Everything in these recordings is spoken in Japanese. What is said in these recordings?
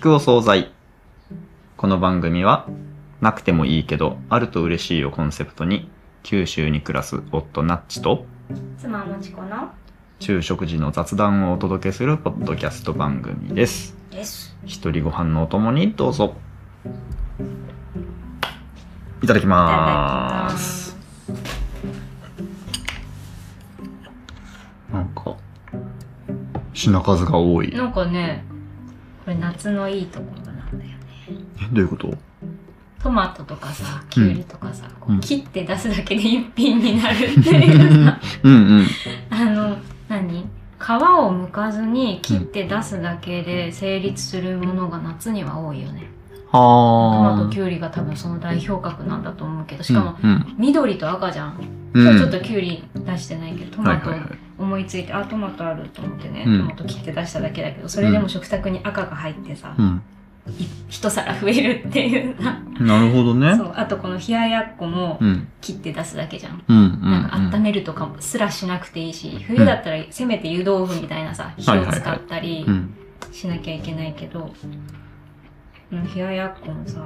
聞くお惣菜。この番組は、なくてもいいけど、あると嬉しいをコンセプトに、九州に暮らす夫ナッチと、妻もちこの昼食時の雑談をお届けするポッドキャスト番組です。です。一人ご飯のお供にどうぞ。いただきます。なんか、品数が多い。なんかね、これ夏のいいところなんだよね。えどういうこと？トマトとかさ、キュウリとかさ、こうん。う切って出すだけで一品になるっていうさ、うんうん。あの、何？皮を剥かずに切って出すだけで成立するものが夏には多いよね。トマはト、キュウリが多分その代表格なんだと思うけど、しかもうん。緑と赤じゃん。うん、今日ちょっとキュウリ出してないけど、トマトはいはいはい思いついて、あ、トマトあると思ってね、うんトマト切って出しただけだけど、それでも食卓に赤が入ってさ、うん。い一皿増えるっていうさ、なるほどね。そう、あとこの冷ややっこもうん。切って出すだけじゃん。うん。うん。なんか温めるとかもすらしなくていいし、冬だったらせめて湯豆腐みたいなさ、火を使ったりうん。しなきゃいけないけど、うん冷ややっこもさ、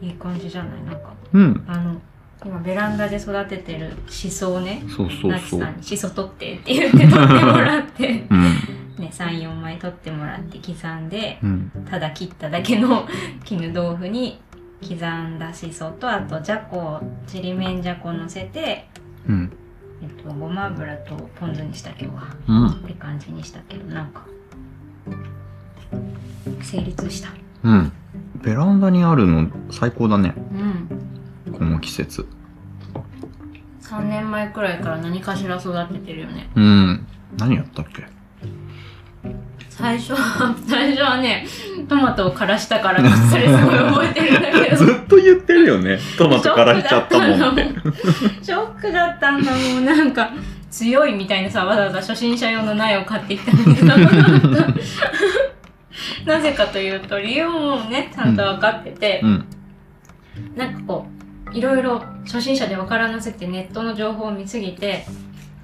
いい感じじゃない？なんか、うん。あの、今ベランダで育ててるシソをね、そうそうそうさ。んにシソ取ってって言って取ってもらって、うん。ね、3、4枚取ってもらって刻んで、うん。ただ切っただけの 絹豆腐に刻んだしそと、あとじゃこ、ちりめんじゃこ乗せて、うん。えっと、ごま油とポン酢にした今日は。うん。って感じにしたけど、なんか、成立した。うん。ベランダにあるの最高だね。うん。この季節。3年前くらいから何かしら育ててるよね。うん。何やったっけ？最初は、最初はね、トマトを枯らしたから、それすごい覚えてるんだけど。ずっと言ってるよね。トマトからしちゃったもんって。ショックだったんだもん。なんか、強いみたいなさ、わざわざ初心者用の苗を買ってきたんだけど、なぜかというと、理由もね、ちゃんと分かっててう、ん。なんかこう、いろいろ初心者で分からなすぎてネットの情報を見すぎて、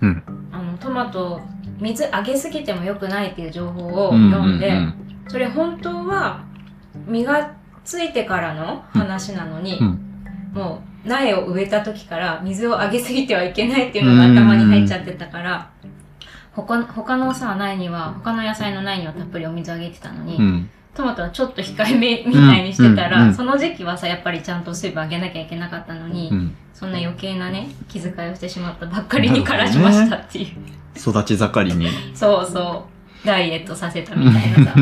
うん。あの、トマト、水あげすぎても良くないっていう情報をうん読んで、うんそれ本当は実がついてからの話なのに、うんもう苗を植えた時から水をあげすぎてはいけないっていうのが頭に入っちゃってたから、他他のさ苗には他の野菜の苗にはたっぷりお水あげてたのに、うん。トマトはちょっと控えめみたいにしてたら、うん。うん。その時期はさやっぱりちゃんと水分あげなきゃいけなかったのに、うん。そんな余計なね気遣いをしてしまったばっかりに枯らしましたっていう、育ち盛りに。そうそう。ダイエットさせたみたいなさ。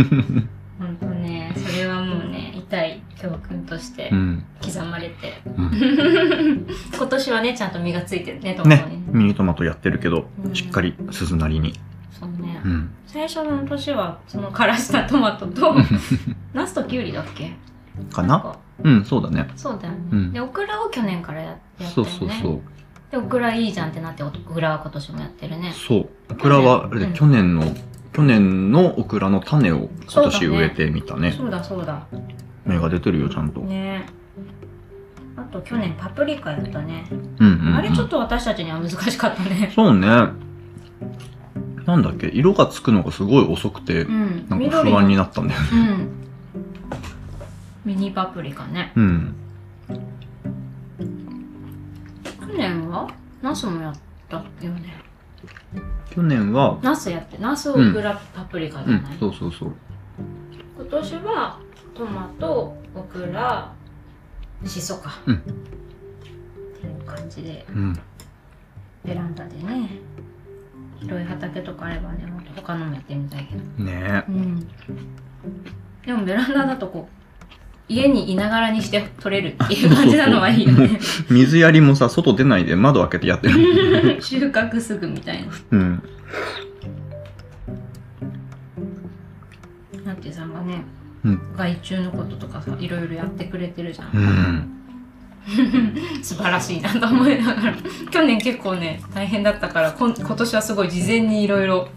ほんとねそれはもうね痛い教訓としてうん。刻まれて、うん。今年はねちゃんと実がついてるねトマトね。にね、ミニトマトやってるけどう、んしっかり鈴なりに。そうね、うん。最初の年はその枯らしたトマトと ナスとキュウリだっけ？かな？うん、そうだね。そうだよね、うんでオクラを去年からややったそうよねそうそう。でオクラいいじゃんってなってオクラは今年もやってるねそう。オクラは、あれでうん去年の、去年のオクラの種を今年植えてみたね。そうだそうだ芽が出てるよ、ちゃんと。ねあと去年パプリカやったね、うんうん、うん。あれちょっと私たちには難しかったねそうね。なんだっけ、色がつくのがすごい遅くてう、ん。なんか不安になったんだよね。うん。ミニパプリカね。うん。去年はナスもやったよね。去年は、ナスやってナスオクラパプリカじうんゃない、、そうそうそう。今年はトマトオクラシソか、うん。っていう感じで。うん。ベランダでね広い畑とかあればねもっと他のもやってみたいけど。ねうん。でもベランダだとこう家にいながらにして取れるっていう感じなのはいいよね。水やりもさ、外出ないで窓開けてやってる。収穫すぐみたいな。うん。なんてさんがね、うん。害虫のこととかさいろいろやってくれてるじゃん、うん。素晴らしいなと思いながら去年結構ね大変だったから今年はすごい事前にいろいろ。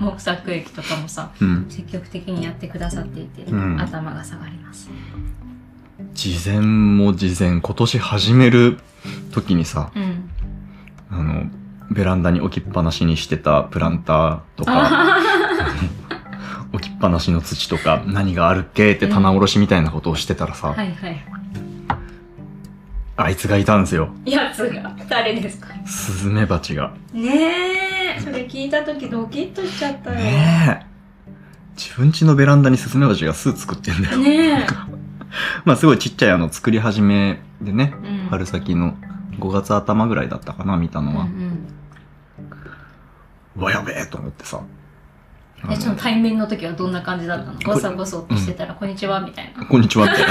木作液とかもさうん。積極的にやってくださっていて、うん頭が下がります事前も事前、今年始める時にさ、うんあの、ベランダに置きっぱなしにしてたプランターとか、置きっぱぱなしの土とか何があるっけって棚卸しみたいなことをしてたらさ、はいはい。あいつがいたんですよ。やつが誰ですか？スズメバチが。ねえ、それ聞いた時ドキッとしちゃったよ。ねえ。自分家のベランダにスズメバチが巣作ってんだよ。ね まあすごいちっちゃいあの作り始めでね、え。うん春先の5月頭ぐらいだったかな、見たのは。うんうんうわ、やべえと思ってさ。え、その対面の時はどんな感じだったの？ごそごそってしてたら、こんにちはみたいな。こんにちはって。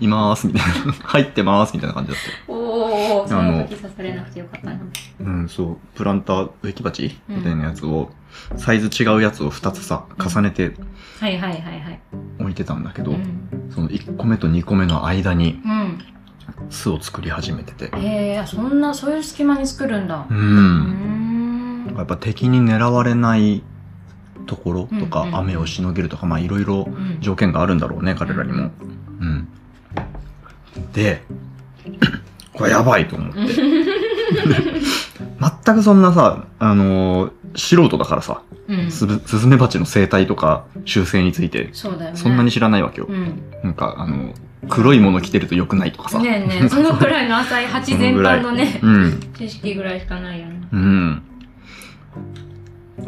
いまーす、みたいな。入ってまーす、みたいな感じだったよ。おお、そあのの時刺されなくてよかったな。うん、そう。プランター、植木鉢うんみたいなやつを、サイズ違うやつを2つさ、重ねてはいはいはいはい。置いてたんだけど、うん。その1個目と2個目の間にうん。巣を作り始めてて。へえ、そんな、そういう隙間に作るんだ。う。ん。やっぱ敵に狙われないところとか、雨をしのげるとか、まあいろいろうん条件があるんだろうね、彼らにも。うん。で、これやばいと思って。全くそんなさ、あのー素人だからさ、うん。スズメバチの生態とか習性について、そね。そんなに知らないわけよ。うん。なんか、あの、黒いもの着てると良くないとかさ。ねえねえ、そのくらいの浅い八全般のね、うん。知識ぐらいしかないよね。うん。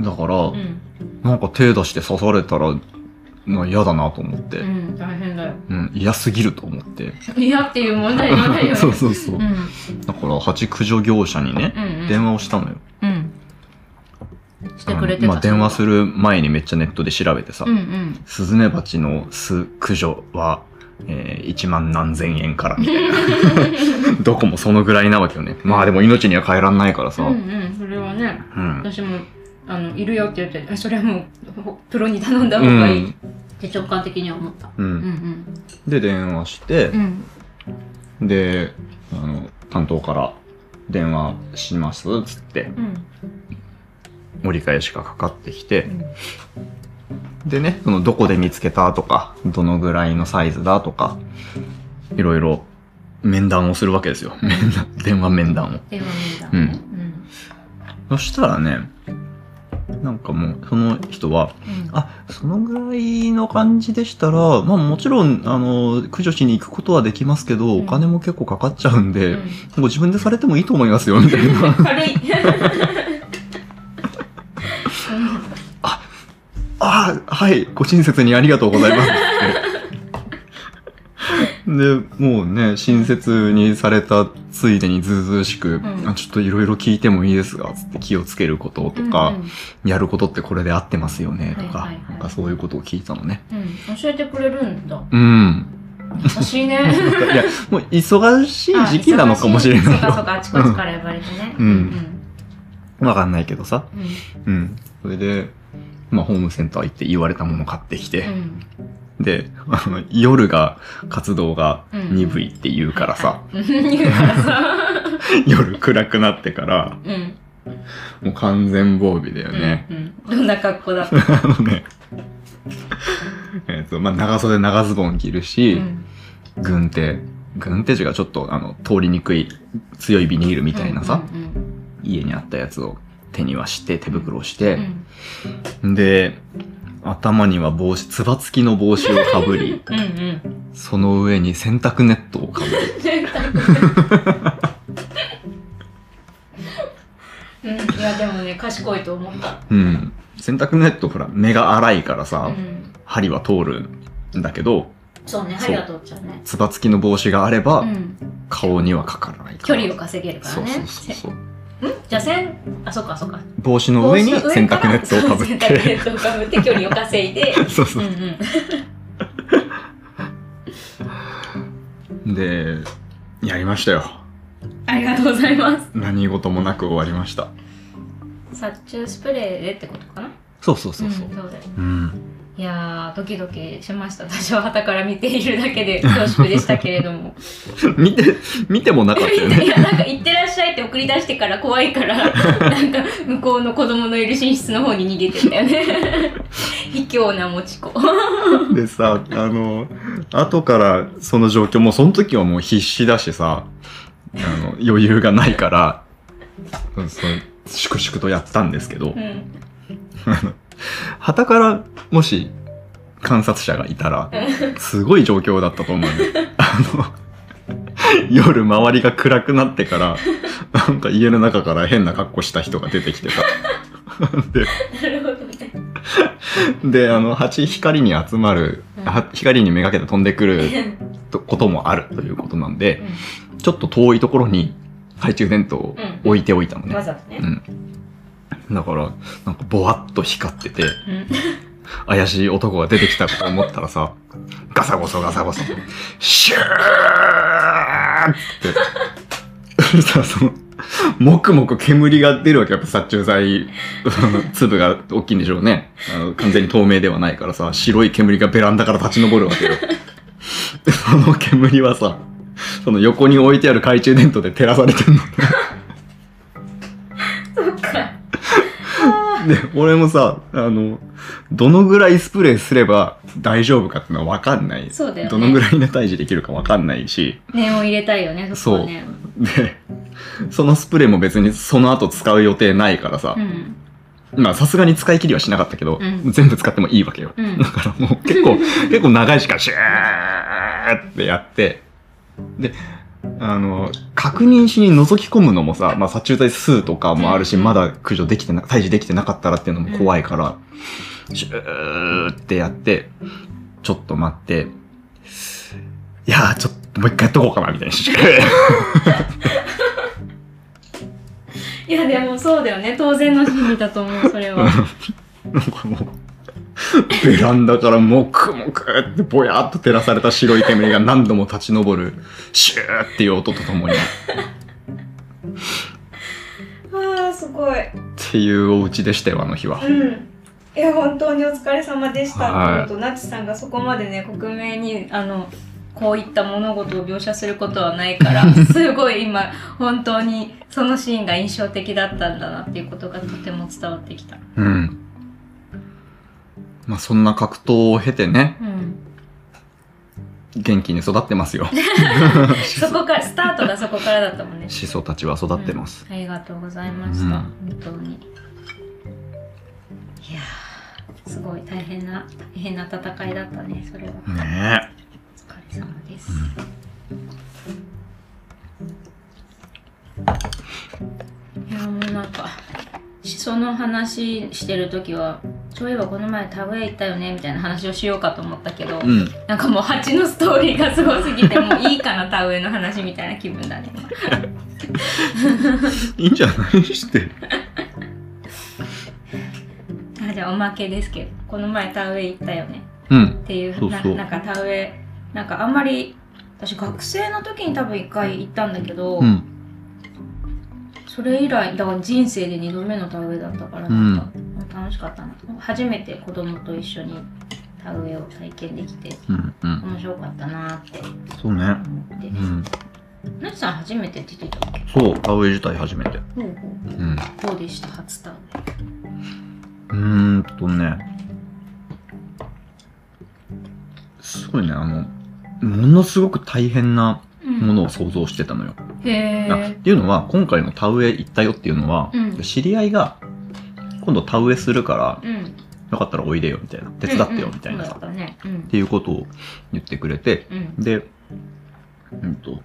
だから、うん。なんか手出して刺されたら、まあ嫌だなと思って、うん、うん、大変だよ。嫌すぎると思って。嫌っていう問題じゃないよね。そうそうそう。うん。だから、蜂駆除業者にね、うんうん。電話をしたのよ。うん。してくれてた。まあ、電話する前にめっちゃネットで調べてさ、うんうん。スズメバチの巣駆除は、えー、1万何千円からみたいな。どこもそのぐらいなわけよね。まあでも命には変えらんないからさ。うんうん、それはね、うん。私も、あの、いるよって言って、えそれはもう、ほプロに頼んだ方がいいって直感的には思った。うん。ううんんで、電話してうん。う、ん。で、あの、担当から電話しますっつって、うん。折り返しがかかってきて、でね、そのどこで見つけたとか、どのぐらいのサイズだとか、いろいろ面談をするわけですよ。面談、電話面談を。電話面談ね。そしたらね、なんかもう、その人は、うん。あ、そのぐらいの感じでしたら、まあもちろん、あの、駆除しに行くことはできますけど、うんお金も結構かかっちゃうんで、うんご自分でされてもいいと思いますよ、みたいな。軽い。あはい、ご親切にありがとうございますって。で、もうね、親切にされたついでにずうずうしく、んあちょっといろいろ聞いてもいいですが、つって気をつけることとか、うんうんやることってこれで合ってますよね、とか、はいはいはいなんかそういうことを聞いたのね。うん、教えてくれるんだ。うん。優しいね。いや、もう忙しい時期なのかもしれないそうかそうか、あちこちから呼ばれてね。うんわかんないけどさ。うん。うん。それで、まあ、ホームセンター行って言われたもの買ってきて、うん。で、あの、夜が活動が鈍いって言うからさ、はいはい。言うからさ。夜暗くなってから、うん。もう完全防備だよね。うん。うん。どんな格好だ？っ たあのね、えっと、まあ、長袖長ズボン着るし、うん。軍手、軍手地がちょっと、あの、通りにくい強いビニールみたいなさ、うんうん家にあったやつを手にはして、手袋しうて、ん。で、頭には帽子、つば付きの帽子をかぶり、うんうん。その上に洗濯ネットをかぶり、うん、いやでもね賢いと思った。うん。洗濯ネットほら、目が粗いからさ、うん、針は通るんだけど、そうね針が通っちゃうね。つば付きの帽子があれば、うん、顔にはかからないから。距離を稼げるからね。そうそうそうそう。じゃあせん？あそっかそっか。帽子の上に洗濯ネットをかぶっそう洗濯ネて。ットをかぶって距離を稼いで。そうそうう。んうん。で、やりましたよ。ありがとうございます。何事もなく終わりました。殺虫スプレーでってことかな？そうそうそうそう。ん、そうだよね。うん。いやードキドキしました。私は傍から見ているだけで恐縮でしたけれども。見て、見てもなかったよいね。やなんか行ってらっしゃいって送り出してから怖いから なんか向こうの子供のいる寝室の方に逃げてったよね卑怯なもち子でさ、あの、後からその状況、もうその時はもう必死だしさ、あの、余裕がないから、粛々とやったんですけどう、ん旗からもし観察者がいたら、すごい状況だったと思うよ。あの、夜周りが暗くなってから、なんか家の中から変な格好した人が出てきてさ。で、ね。で、あの、蜂光に集まる、光にめがけて飛んでくるとこともあるということなんで、ちょっと遠いところに懐中電灯を置いておいたのうん、ね。わざとね。うん。だから、なんかぼわっと光ってて、うん怪しい男が出てきたかと思ったらさ、ガサゴソガサゴソ、シューって、そしたらその、もくもく煙が出るわけやっぱ殺虫剤、粒が大きいんでしょうね。あの、完全に透明ではないからさ、白い煙がベランダから立ち上るわけよ。でその煙はさ、その横に置いてある懐中電灯で照らされてんの。で、俺もさ、あの、どのぐらいスプレーすれば大丈夫かっていうのはわかんない。そうだよねどのぐらいで退治できるかわかんないし、念を入れたいよね、そこはね。で、そのスプレーも別にその後使う予定ないからさう、ん。まあさすがに使い切りはしなかったけど、うん全部使ってもいいわけよ。うんだからもう結構、結構長い時間シューってやって、で、あの、確認しに覗き込むのもさ、まあ殺虫剤数とかもあるし、うんまだ駆除できてな、退治できてなかったらっていうのも怖いから、シューってやって、ちょっと待って、いやーちょっともう一回やっとこうかな、みたいな。いや、でもそうだよね。当然の心理だと思う、それは。なんかもう、ベランダからもくもくってぼやっと照らされた白い煙が何度も立ち上る、シューっていう音とともに、っああ、すごい。ていうお家でしたよ、あの日は。うん。いや、本当にお疲れ様でしたはいってこと、なちさんがそこまでね、克明に、あの、こういった物事を描写することはないから、すごい今、本当にそのシーンが印象的だったんだなっていうことがとても伝わってきた。うん。まあそんな格闘を経てね、うん。元気に育ってますよ。そこから、スタートがそこからだったもんね。始祖たちは育ってます。うんありがとうございました。うん本当に。いやー、すごい大変な、大変な戦いだったね、それは。ねお疲れ様です。いやもうなんかしその話してる時はそういえばこの前田植え行ったよねみたいな話をしようかと思ったけど、え。うん。なんかもう蜂のストーリーがすごすぎてもういいかな田植えの話みたいな気分だねいいんじゃないして。あじゃあおまけですけどこの前田植え行ったよねうんっ。ていうそなんか田植えなんかあんまり私学生の時に多分一回行ったんだけど、うん。それ以来だから人生で2度目の田植えだったからなんか、楽しかったな初めて子供と一緒に田植えを体験できてうん。うん。面白かったなってそうね。うん。なちさん初めてってたっけ？そう、田植え自体初めて。ほうほううん。どうでした？初田植うーんとね、すごいね、あの、ものすごく大変なえものを想像してたのよ。へあっえていうのは、今回の田植え行ったよっていうのは、うん。知り合いが、今度田植えするから、うん。よかったらおいでよ、みたいな。手伝ってよ、みたいな。さ、うんうんそうだったね。うん。っていうことを言ってくれて、うん。で、うんと、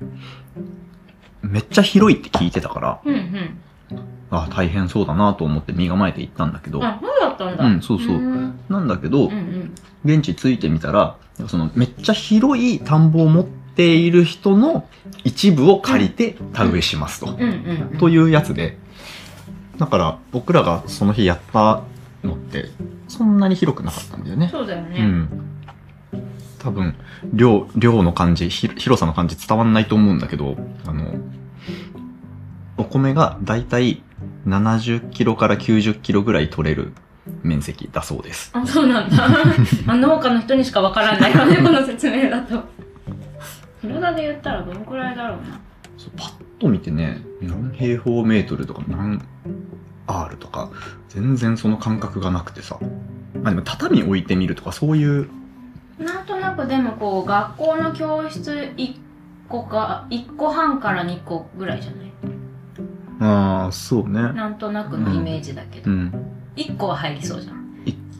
めっちゃ広いって聞いてたから、うんうん。あ大変そうだなと思って身構えて行ったんだけど、あそうだったんだ。うんそうそう。うん。なんだけど、うんうん。現地着いてみたら、そのめっちゃ広い田んぼを持っている人の一部を借りて田植えしますと。というやつで、だから僕らがその日やったのって、そんなに広くなかったんだよね。そうだよねうん。多分、量、量の感じ、ひ広さの感じ伝わんないと思うんだけど、あの、お米がだいたい70キロから90キロぐらい取れる面積だそうです。あそうなんだ あ農家の人にしかわからないよねこの説明だと広田で言ったらどのくらいだろうなそうパッと見てね、何平方メートルとか何 R とか、全然その感覚がなくてさ。まあでも畳置いてみるとかそういう、なんとなくでもこう学校の教室1個か1個半から2個ぐらいじゃない？ああ、そうね。なんとなくのイメージだけど、うん。1個は入りそうじゃん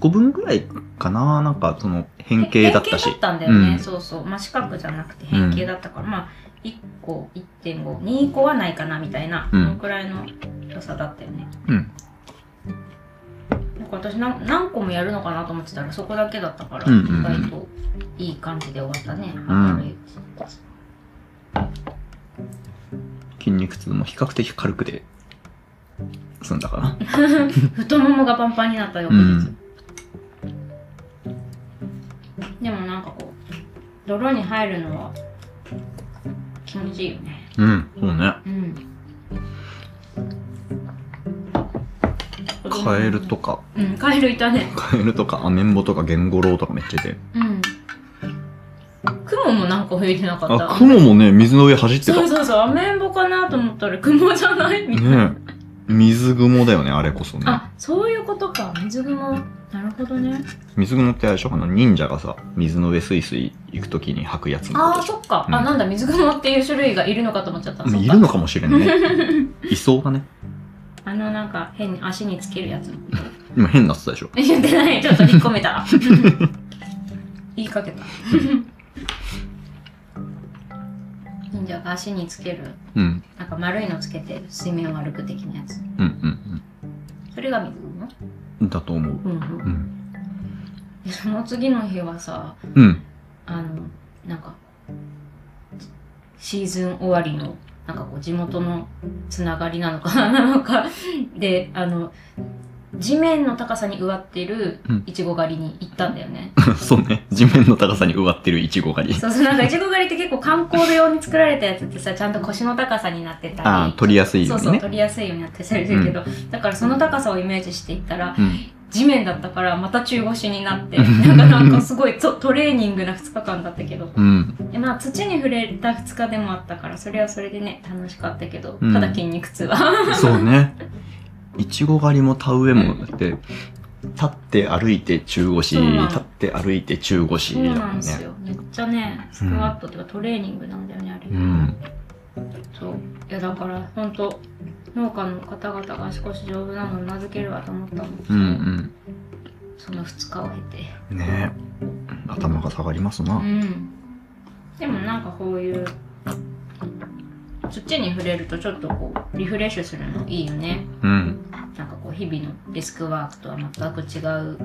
個分ぐらいかななんかその変形だったし。変形だったんだよね、うん。そうそう。まあ、四角じゃなくて変形だったから、まあ、1個、1.5、2個はないかなみたいな、うん。そのくらいの良さだったよね。うん。なんか私な何個もやるのかなと思ってたらそこだけだったから、うんうんうん。意外といい感じで終わったね。筋肉痛も比較的軽くで済んだかな。太ももがパンパンになった翌日、うん泥に入るのは気持ちいいよね。うんそうね。うん。カエルとか。うんカエルいたね。カエルとかアメンボとかゲンゴロウとかめっちゃいて。うん。雲もなんか増えてなかった。あ雲もね水の上走ってた。そうそうそう。アメンボかなと思ったら雲じゃないみたいな、ね水雲だよねあれこそね。あそういうことか。水雲なるほどね。水雲ってあれでしょ？あの忍者がさ水の上スイスイ行くときに吐くやつのことでしょあーそっか、うん。あなんだ。水雲っていう種類がいるのかと思っちゃった。そっか。いるのかもしれんねいそうだね。あのなんか変に足につけるやつの。こと今変なってたでしょ。言ってないちょっと引っ込めた 言いかけた。忍者が足につける。うん。なんか丸いのつけて水面を歩く的なやつ。うんうんそれが水雲？うんだと思う。うんうん。うん。でその次の日はさうん。あのなんかシーズン終わりのなんかこう地元のつながりなのかななのか。であの地面の高さに植わってるうん。いちご狩りに行ったんだよね。そうね。地面の高さに植わってるイチゴ狩り。そうそうなんかいちご狩りって結構観光用に作られたやつってさちゃんと腰の高さになってたり。ああ取りやすいそうそうようにね取りやすいようになってたりするけど、だからその高さをイメージしていったらうん。地面だったからまた中腰になってなんかなんかすごいトトレーニングな2日間だったけど。うん。でまあ土に触れた2日でもあったからそれはそれでね楽しかったけど、うん。ただ筋肉痛は。そうねいちご狩りも田植えもだって立って歩いて中腰立って歩いて中腰そうだもんね。なんですよ。めっちゃねスクワットっていうかトレーニングなんだよねあれ、うん。そう。いやだから本当農家の方々が足腰丈夫なのを名付けるわと思ったの、うんその2日を経て。うんね。頭が下がりますな。うん。でもなんかこういう土に触れるとちょっとこうリフレッシュするのいいよね。うんなんかこう日々のデスクワークとは全く違う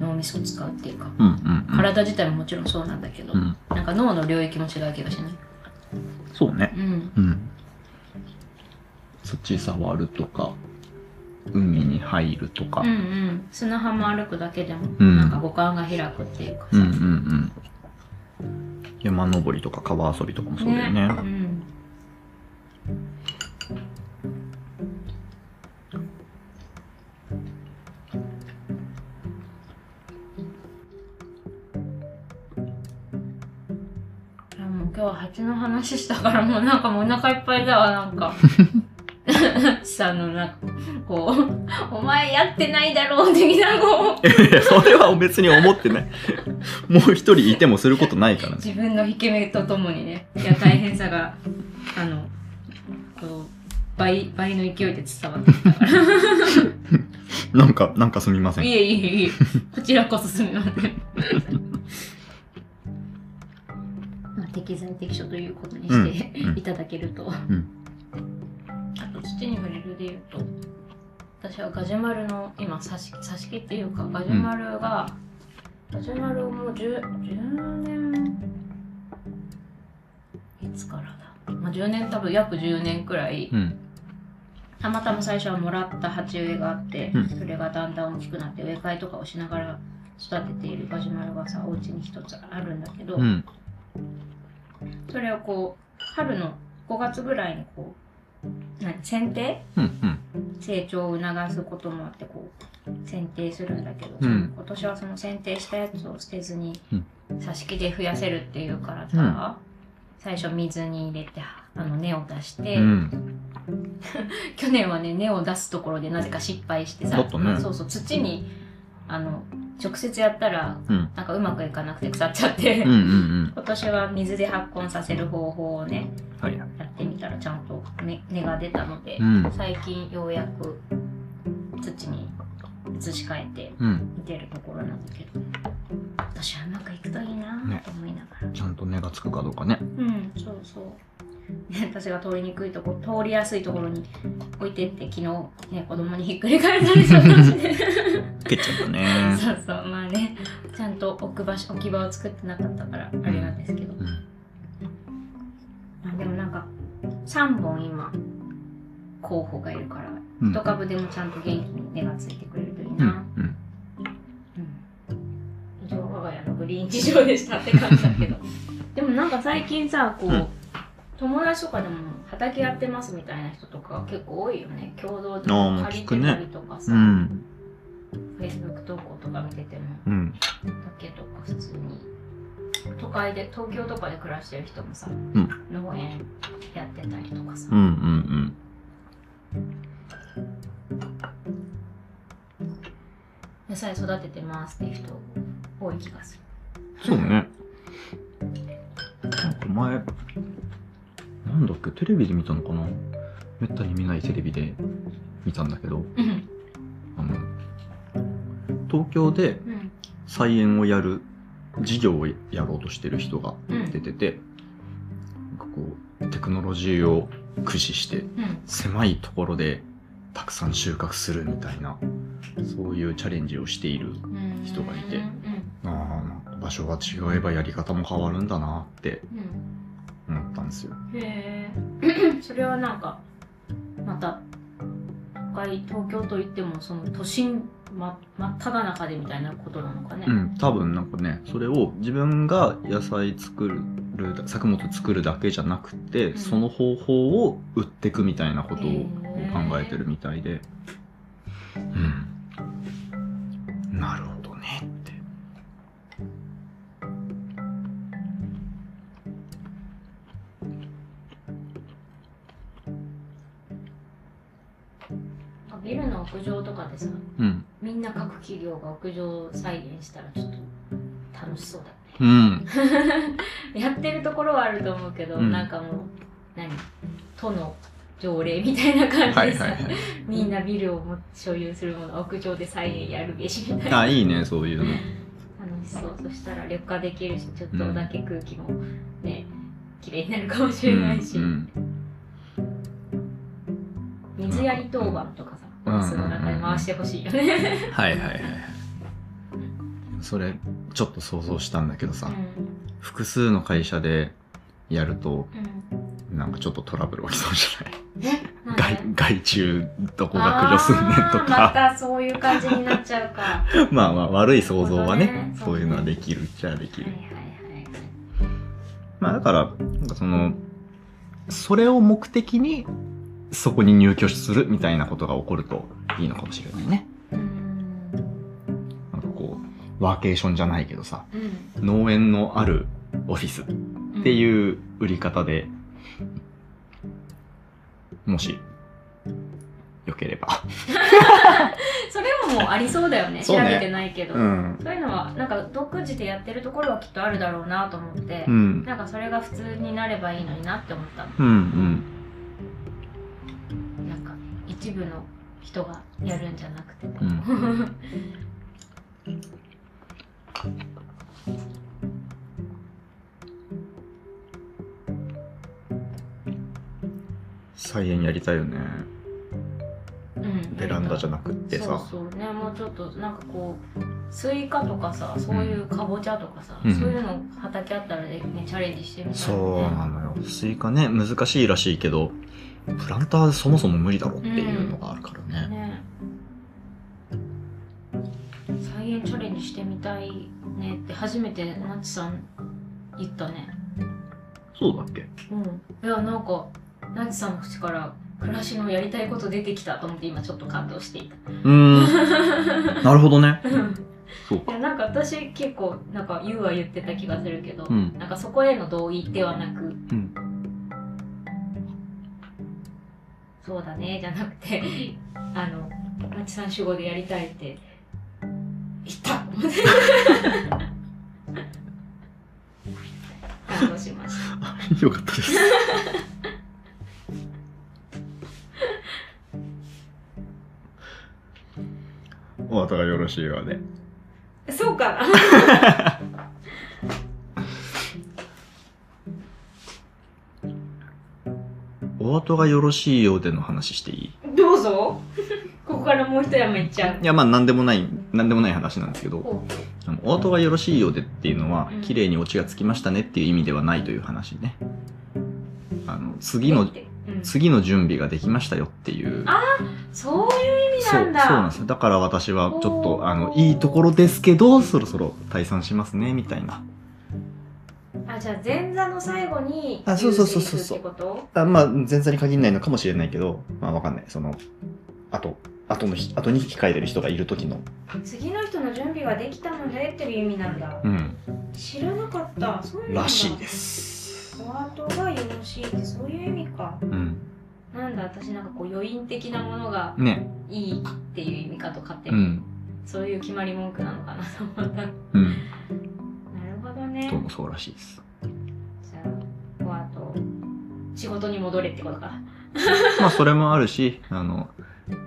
脳みそを使うっていうかうんうんうん。体自体ももちろんそうなんだけど、うん。なんか脳の領域も違う気がしない？そうね。うん。うん。土触るとか海に入るとか。うんうん。砂浜歩くだけでもうん。なんか五感が開くっていうかさ、うんうんうん。山登りとか川遊びとかもそうだよね。うん今日は蜂の話したからもうなんかもうお腹いっぱいだわなんか。さあのなんかこう「お前やってないだろ」う的なこう。それは別に思ってない。もう一人いてもすることないからね。自分の引け目とともにねいや大変さがあのこう倍倍の勢いで伝わってきたから。なんかなんかすみません。いえいえいえこちらこそすみません適材適所ということにして、うん。うん。いただけると、ん。あと土に触れるでいうと私はガジュマルの今挿し挿し木っていうかガジュマルが、ガジュマルをもう 10, 10年いつからだ、まあ、10年多分約10年くらいうん。たまたま最初はもらった鉢植えがあって、うん。それがだんだん大きくなって植え替えとかをしながら育てているガジュマルがさお家に一つあるんだけど、うんそれをこう春の5月ぐらいにこう何剪定？うんうん。成長を促すこともあってこう剪定するんだけど、うん。今年はその剪定したやつを捨てずにうん。挿し木で増やせるっていうからさ、最初水に入れてあの根を出して、うん。去年はね根を出すところでなぜか失敗してさね。そうそう土にあの直接やったらうん。なんかうまくいかなくて腐っちゃって、うんうんうん。今年は水で発根させる方法をねはいやってみたらちゃんと根根が出たので、うん。最近ようやく土に移し替えてうん。見てるところなんだけど私はうまくいくといいなねと思いながら、ちゃんと根がつくかどうかね。うんそうそう。ね、私が通りにくいとこ通りやすいところに置いてって昨日ね子供にひっくり返されちゃったしね蹴っちゃったね。そうそうまあねちゃんと置く場所置き場を作ってなかったからあれなんですけど、うん。まあでもなんか3本今候補がいるからうん一株でもちゃんと元気に根がついてくれるといいうん。な、うん。うん以上我が家のグリーン事情でしたって感じだけどでもなんか最近さこう、うん友達とかでも畑やってますみたいな人とか結構多いよね共同で借りてたりとかさ、うん。Facebook 投稿とか見ててもうん。畑とか普通に都会で東京とかで暮らしてる人もさ、ん農園やってたりとかさ、うん。うん。野菜育ててますっていう人多い気がすそうね。なんか前、なんだっけ、テレビで見たのかな？めったに見ないテレビで見たんだけど、るうん。あの、東京でうん。菜園をやる事業をやろうとしてる人がうん出てて、なんかこう、テクノロジーを駆使してうん狭いところでたくさん収穫するみたいな、そういうチャレンジをしているうん人がいて。うん。あ場所が違えばやり方も変わるんだなってうん思ったんですよ。へえ それはなんかまた都会東京といってもその都心ま真っ只中でみたいなことなのかね、うん、多分なんかねそれを自分が野菜作る作物作るだけじゃなくて、うん。その方法を売っていくみたいなことを考えてるみたいで、うん、なるほどでさうん、みんな各企業が屋上再現したらちょっと楽しそうだうん、ね やってるところはあると思うけど、うん。なんかもう何？都の条例みたいな感じでさ、はいはいはい。みんなビルをも所有するもの屋上で再現やるべしみたいな。あいいねそういうの。楽しそう。そしたら緑化できるしちょっとだけ空気もね綺麗になるかもしれないし、うんうん。水やり当番とか回してほしいよね、はいはいはいはい。それちょっと想像したんだけどさ、複数の会社でやるとうん。うんなんかちょっとトラブル起きそうじゃない？外外注どこが駆除すんねんとあー まかたそういう感じになっちゃうか。は まあまあ悪い想像はねね。そういうのはできるっちゃできる。いはいはいはい。まあだからなんかそのそれを目的にそこに入居するみたいなことが起こるといいのかもしれないねなんかこうワーケーションじゃないけどさうん農園のあるオフィスってういう売り方で、もし、よければ。それももうありそうだよね調べてないけど、ん。そういうのはなんか独自でやってるところはきっとあるだろうなと思って、うん。なんかそれが普通になればいいのになって思ったのうんうん。一部の人がやるんじゃなくて、うん。菜園やりたいよね。うん。ベランダじゃなくってそうさ。そうねもう。ちょっとなんかこうスイカとかさそういうかぼちゃとかさ、うん。そういうの畑あったらねチャレンジしてみたいそうなのよ。スイカね、難しいらしいけど、プランターそもそも無理だろっていうのがあるからね。ね菜園チャレンジしてみたいねって初めてなちさん言ったねそうだっけ？うんいやなんかなちさんの口から暮らしのやりたいこと出てきたと思って今ちょっと感動していたうーん。なるほどね。そうか。いやなんか私結構なんか言うは言ってた気がするけど、うんなんかそこへの同意ではなくうん。そうだねじゃなくてあのまちさん主語でやりたいって言った。感動しました。よかったです。お後がよろしいようで。そうかお後がよろしいようでの話していい？などうぞ。ここからもう一山いっちゃう。いや、まあ、なんでもない、なんでもない話なんですけど、ほあのお後がよろしいようでっていうのはうん、綺麗にオチがつきましたねっていう意味ではないという話ね。あの、う次の次の準備ができましたよっていう。あそういう意味そう、そうなんだなんですよ。だから私はちょっおと、ー。あの、いいところですけど、そろそろ退散しますね、みたいな。あじゃあ前座の最後にあそうそうそうそう言セリフってこと？あまあ、前座に限らないのかもしれないけど、まあわかんない。その、あと、あとのひ、後に控えてる人がいる時の。次の人の準備ができたのでっていう意味なんだうん。知らなかったそういうらしいです。お後がよろしいってそういう意味かうん。なんだ私なんかこう余韻的なものがね。いいっていう意味かと勝手に、うん。そういう決まり文句なのかなと思ったなるうん。ほどねどうもそうらしいです。仕事に戻れってことか。まあ、それもあるし、あの、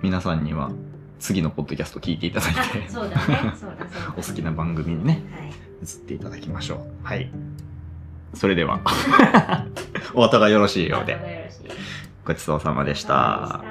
皆さんには、次のポッドキャスト聞いていただいあて、そうだね。そうだそうだ。お好きな番組にね、はい。移っていただきましょう。はい。それでは、お後がよろしいようで、ごちそうさまでした。